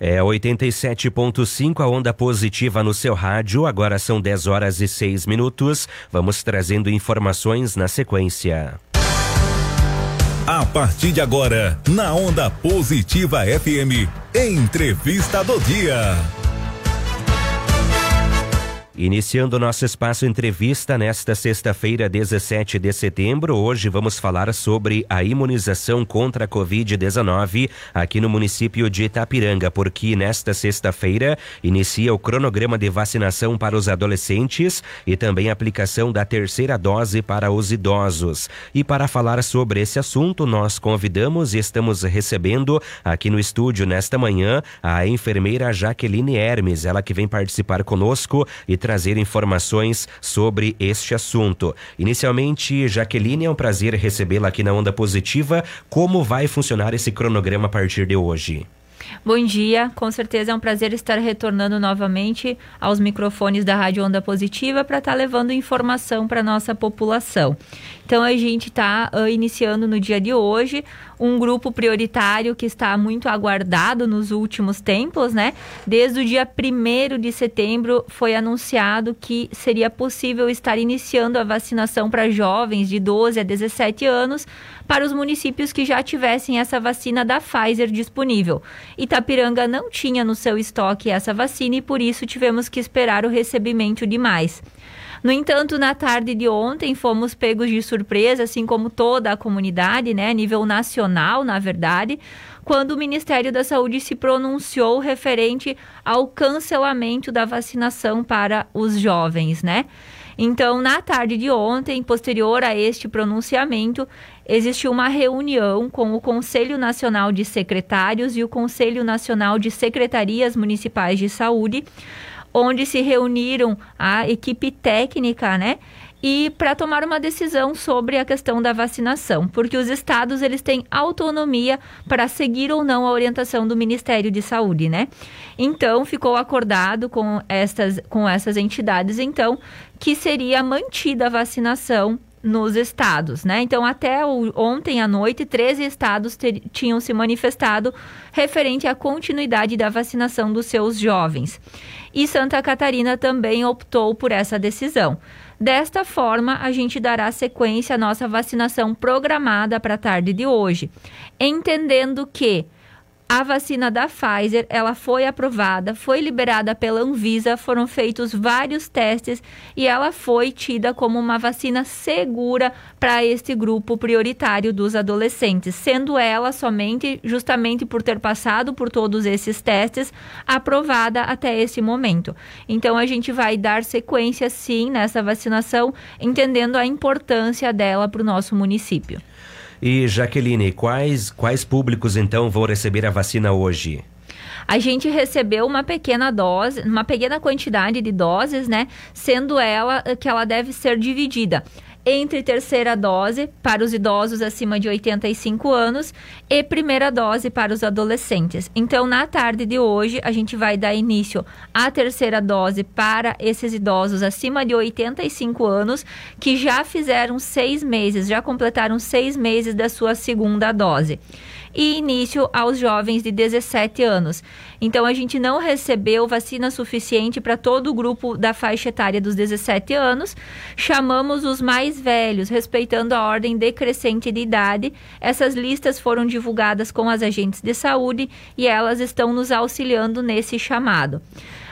É 87.5 a onda positiva no seu rádio. Agora são 10 horas e 6 minutos. Vamos trazendo informações na sequência. A partir de agora, na onda positiva FM, entrevista do dia. Iniciando nosso espaço entrevista nesta sexta-feira, 17 de setembro, hoje vamos falar sobre a imunização contra a Covid-19 aqui no município de Itapiranga, porque nesta sexta-feira inicia o cronograma de vacinação para os adolescentes e também a aplicação da terceira dose para os idosos. E para falar sobre esse assunto, nós convidamos e estamos recebendo aqui no estúdio nesta manhã a enfermeira Jaqueline Hermes, ela que vem participar conosco e trazer informações sobre este assunto. Inicialmente, Jaqueline, é um prazer recebê-la aqui na Onda Positiva. Como vai funcionar esse cronograma a partir de hoje? Bom dia, com certeza é um prazer estar retornando novamente aos microfones da Rádio Onda Positiva para estar tá levando informação para nossa população. Então a gente está uh, iniciando no dia de hoje um grupo prioritário que está muito aguardado nos últimos tempos, né? Desde o dia 1 de setembro foi anunciado que seria possível estar iniciando a vacinação para jovens de 12 a 17 anos para os municípios que já tivessem essa vacina da Pfizer disponível. Itapiranga não tinha no seu estoque essa vacina e por isso tivemos que esperar o recebimento de mais. No entanto, na tarde de ontem fomos pegos de surpresa, assim como toda a comunidade, né, nível nacional, na verdade, quando o Ministério da Saúde se pronunciou referente ao cancelamento da vacinação para os jovens, né? Então, na tarde de ontem, posterior a este pronunciamento, existiu uma reunião com o Conselho Nacional de Secretários e o Conselho Nacional de Secretarias Municipais de Saúde, onde se reuniram a equipe técnica, né? E para tomar uma decisão sobre a questão da vacinação, porque os estados eles têm autonomia para seguir ou não a orientação do Ministério de Saúde, né? Então ficou acordado com essas com essas entidades, então, que seria mantida a vacinação nos estados, né? Então, até o, ontem à noite, 13 estados ter, tinham se manifestado referente à continuidade da vacinação dos seus jovens. E Santa Catarina também optou por essa decisão. Desta forma, a gente dará sequência à nossa vacinação programada para a tarde de hoje, entendendo que a vacina da Pfizer, ela foi aprovada, foi liberada pela Anvisa, foram feitos vários testes e ela foi tida como uma vacina segura para este grupo prioritário dos adolescentes, sendo ela somente, justamente por ter passado por todos esses testes, aprovada até esse momento. Então a gente vai dar sequência sim nessa vacinação, entendendo a importância dela para o nosso município. E Jaqueline, quais, quais públicos então vão receber a vacina hoje? a gente recebeu uma pequena dose, uma pequena quantidade de doses, né? Sendo ela que ela deve ser dividida entre terceira dose para os idosos acima de 85 anos e primeira dose para os adolescentes. Então, na tarde de hoje, a gente vai dar início à terceira dose para esses idosos acima de 85 anos que já fizeram seis meses, já completaram seis meses da sua segunda dose e início aos jovens de 17 anos. Então, a gente não recebeu vacina suficiente para todo o grupo da faixa etária dos 17 anos. Chamamos os mais velhos, respeitando a ordem decrescente de idade. Essas listas foram divulgadas com as agentes de saúde e elas estão nos auxiliando nesse chamado.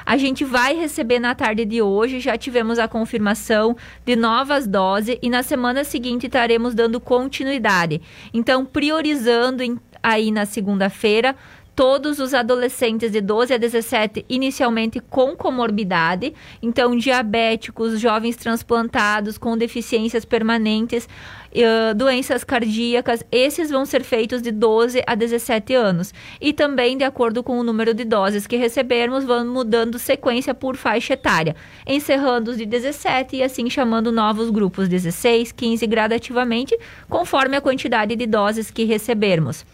A gente vai receber na tarde de hoje, já tivemos a confirmação de novas doses e na semana seguinte estaremos dando continuidade. Então, priorizando em, aí na segunda-feira todos os adolescentes de 12 a 17 inicialmente com comorbidade, então diabéticos, jovens transplantados com deficiências permanentes, uh, doenças cardíacas, esses vão ser feitos de 12 a 17 anos. E também, de acordo com o número de doses que recebermos, vamos mudando sequência por faixa etária, encerrando os de 17 e assim chamando novos grupos 16, 15 gradativamente, conforme a quantidade de doses que recebermos.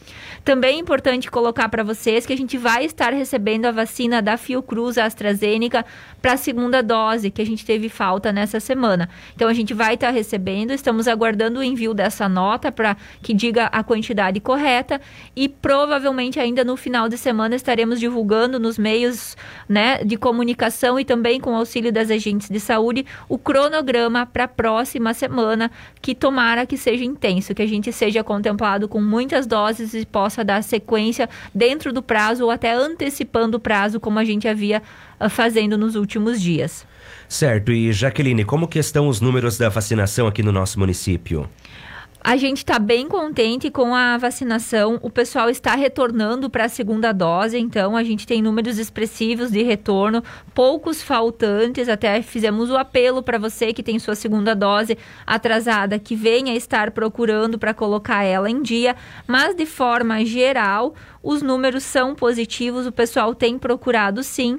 Também é importante colocar para vocês que a gente vai estar recebendo a vacina da Fiocruz AstraZeneca para a segunda dose, que a gente teve falta nessa semana. Então a gente vai estar recebendo, estamos aguardando o envio dessa nota para que diga a quantidade correta e provavelmente ainda no final de semana estaremos divulgando nos meios né, de comunicação e também com o auxílio das agentes de saúde o cronograma para a próxima semana, que tomara que seja intenso, que a gente seja contemplado com muitas doses e possa dar sequência dentro do prazo ou até antecipando o prazo, como a gente havia uh, fazendo nos últimos dias. Certo. E Jaqueline, como que estão os números da vacinação aqui no nosso município? A gente está bem contente com a vacinação. O pessoal está retornando para a segunda dose, então a gente tem números expressivos de retorno, poucos faltantes. Até fizemos o apelo para você que tem sua segunda dose atrasada, que venha estar procurando para colocar ela em dia. Mas de forma geral, os números são positivos, o pessoal tem procurado sim.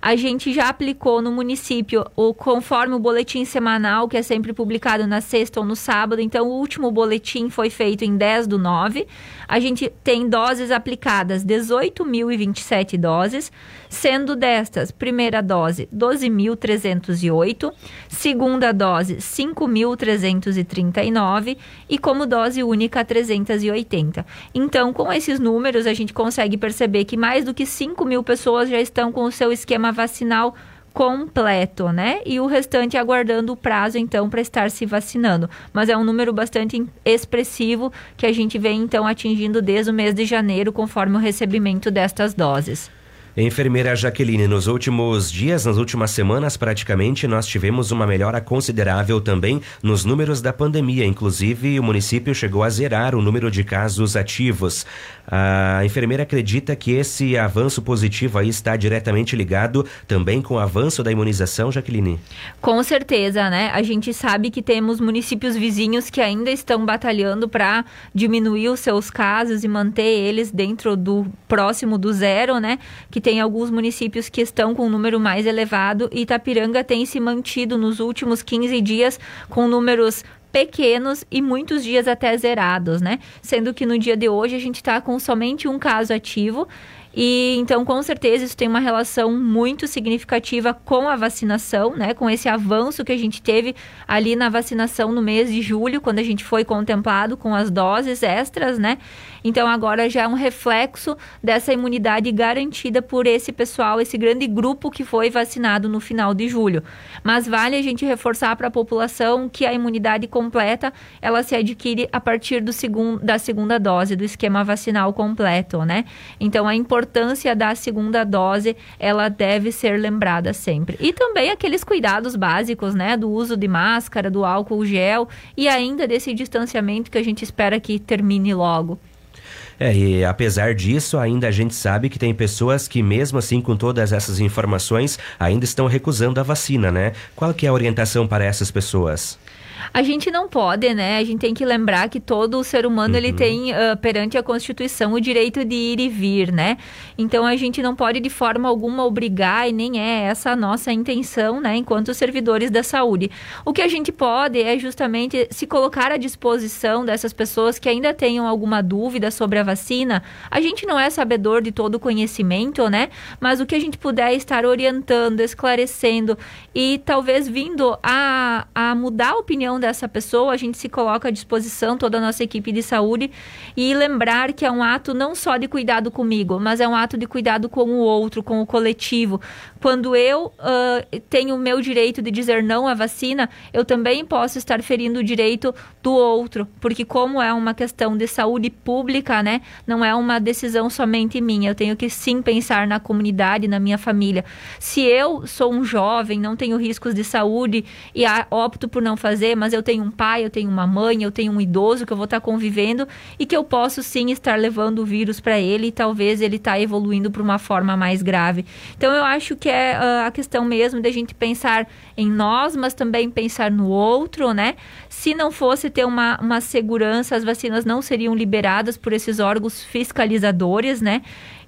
A gente já aplicou no município, o, conforme o boletim semanal, que é sempre publicado na sexta ou no sábado. Então, o último boletim foi feito em 10 do 9. A gente tem doses aplicadas, 18.027 doses, sendo destas, primeira dose, 12.308, segunda dose, 5.339 e como dose única, 380. Então, com esses números, a gente consegue perceber que mais do que 5 mil pessoas já estão com o seu esquema vacinal completo, né? E o restante aguardando o prazo, então, para estar se vacinando. Mas é um número bastante expressivo que a gente vem, então, atingindo desde o mês de janeiro, conforme o recebimento destas doses. Enfermeira Jaqueline, nos últimos dias, nas últimas semanas, praticamente, nós tivemos uma melhora considerável também nos números da pandemia. Inclusive, o município chegou a zerar o número de casos ativos. A enfermeira acredita que esse avanço positivo aí está diretamente ligado também com o avanço da imunização, Jaqueline? Com certeza, né? A gente sabe que temos municípios vizinhos que ainda estão batalhando para diminuir os seus casos e manter eles dentro do próximo do zero, né? Que tem alguns municípios que estão com um número mais elevado e Itapiranga tem se mantido nos últimos 15 dias com números pequenos e muitos dias até zerados, né? Sendo que no dia de hoje a gente está com somente um caso ativo e então, com certeza, isso tem uma relação muito significativa com a vacinação, né? Com esse avanço que a gente teve ali na vacinação no mês de julho, quando a gente foi contemplado com as doses extras, né? Então, agora já é um reflexo dessa imunidade garantida por esse pessoal, esse grande grupo que foi vacinado no final de julho. Mas vale a gente reforçar para a população que a imunidade completa ela se adquire a partir do segundo, da segunda dose do esquema vacinal completo, né? Então, a importância da segunda dose ela deve ser lembrada sempre. E também aqueles cuidados básicos, né? Do uso de máscara, do álcool gel e ainda desse distanciamento que a gente espera que termine logo. É, e apesar disso, ainda a gente sabe que tem pessoas que, mesmo assim, com todas essas informações, ainda estão recusando a vacina, né? Qual que é a orientação para essas pessoas? A gente não pode, né? A gente tem que lembrar que todo ser humano uhum. ele tem uh, perante a Constituição o direito de ir e vir, né? Então a gente não pode de forma alguma obrigar e nem é essa a nossa intenção, né? Enquanto servidores da saúde. O que a gente pode é justamente se colocar à disposição dessas pessoas que ainda tenham alguma dúvida sobre a vacina. A gente não é sabedor de todo o conhecimento, né? Mas o que a gente puder estar orientando, esclarecendo e talvez vindo a, a mudar a opinião opinião dessa pessoa, a gente se coloca à disposição, toda a nossa equipe de saúde, e lembrar que é um ato não só de cuidado comigo, mas é um ato de cuidado com o outro, com o coletivo. Quando eu uh, tenho o meu direito de dizer não à vacina, eu também posso estar ferindo o direito do outro, porque como é uma questão de saúde pública, né, não é uma decisão somente minha, eu tenho que sim pensar na comunidade, na minha família. Se eu sou um jovem, não tenho riscos de saúde e opto por não fazer, mas eu tenho um pai, eu tenho uma mãe, eu tenho um idoso que eu vou estar convivendo e que eu posso sim estar levando o vírus para ele e talvez ele está evoluindo para uma forma mais grave. Então eu acho que é uh, a questão mesmo da gente pensar em nós, mas também pensar no outro, né? Se não fosse ter uma, uma segurança, as vacinas não seriam liberadas por esses órgãos fiscalizadores, né?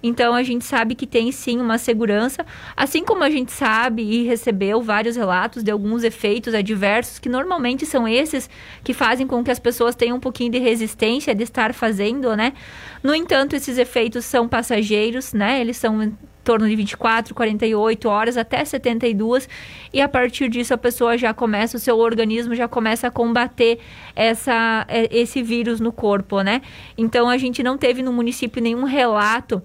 Então a gente sabe que tem sim uma segurança, assim como a gente sabe e recebeu vários relatos de alguns efeitos adversos que normalmente são esses que fazem com que as pessoas tenham um pouquinho de resistência de estar fazendo, né? No entanto, esses efeitos são passageiros, né? Eles são torno de 24, 48 horas até 72 e a partir disso a pessoa já começa, o seu organismo já começa a combater essa, é, esse vírus no corpo, né? Então a gente não teve no município nenhum relato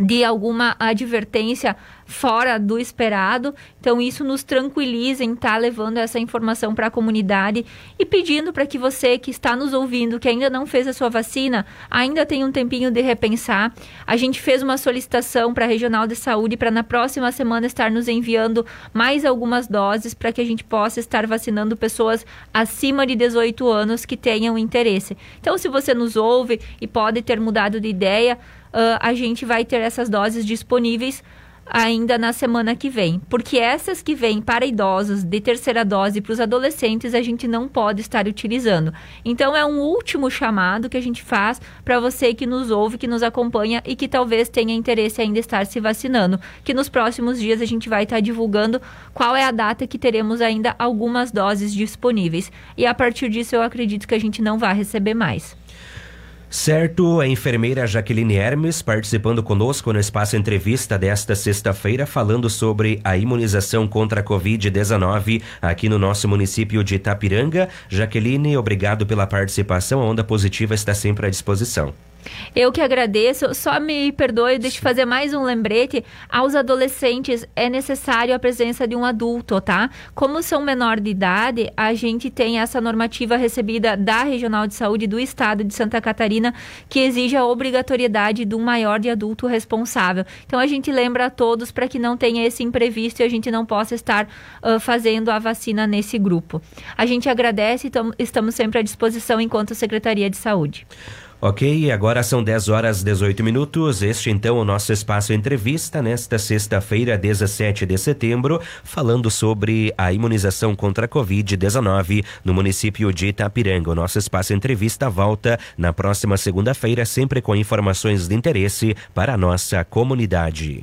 de alguma advertência fora do esperado. Então, isso nos tranquiliza em estar tá levando essa informação para a comunidade e pedindo para que você que está nos ouvindo, que ainda não fez a sua vacina, ainda tenha um tempinho de repensar. A gente fez uma solicitação para a Regional de Saúde para na próxima semana estar nos enviando mais algumas doses para que a gente possa estar vacinando pessoas acima de 18 anos que tenham interesse. Então, se você nos ouve e pode ter mudado de ideia, uh, a gente vai ter essas doses disponíveis ainda na semana que vem. Porque essas que vêm para idosos de terceira dose para os adolescentes a gente não pode estar utilizando. Então é um último chamado que a gente faz para você que nos ouve, que nos acompanha e que talvez tenha interesse ainda estar se vacinando. Que nos próximos dias a gente vai estar divulgando qual é a data que teremos ainda algumas doses disponíveis. E a partir disso eu acredito que a gente não vai receber mais. Certo, a enfermeira Jaqueline Hermes participando conosco no espaço entrevista desta sexta-feira, falando sobre a imunização contra a Covid-19 aqui no nosso município de Itapiranga. Jaqueline, obrigado pela participação. A Onda Positiva está sempre à disposição. Eu que agradeço. Só me perdoe, deixe fazer mais um lembrete. Aos adolescentes é necessário a presença de um adulto, tá? Como são menor de idade, a gente tem essa normativa recebida da Regional de Saúde do Estado de Santa Catarina que exige a obrigatoriedade de um maior de adulto responsável. Então a gente lembra a todos para que não tenha esse imprevisto e a gente não possa estar uh, fazendo a vacina nesse grupo. A gente agradece e estamos sempre à disposição enquanto Secretaria de Saúde. Ok, agora são 10 horas 18 minutos. Este então é o nosso espaço entrevista nesta sexta-feira, 17 de setembro, falando sobre a imunização contra a Covid-19 no município de Itapiranga. O nosso espaço entrevista volta na próxima segunda-feira, sempre com informações de interesse para a nossa comunidade.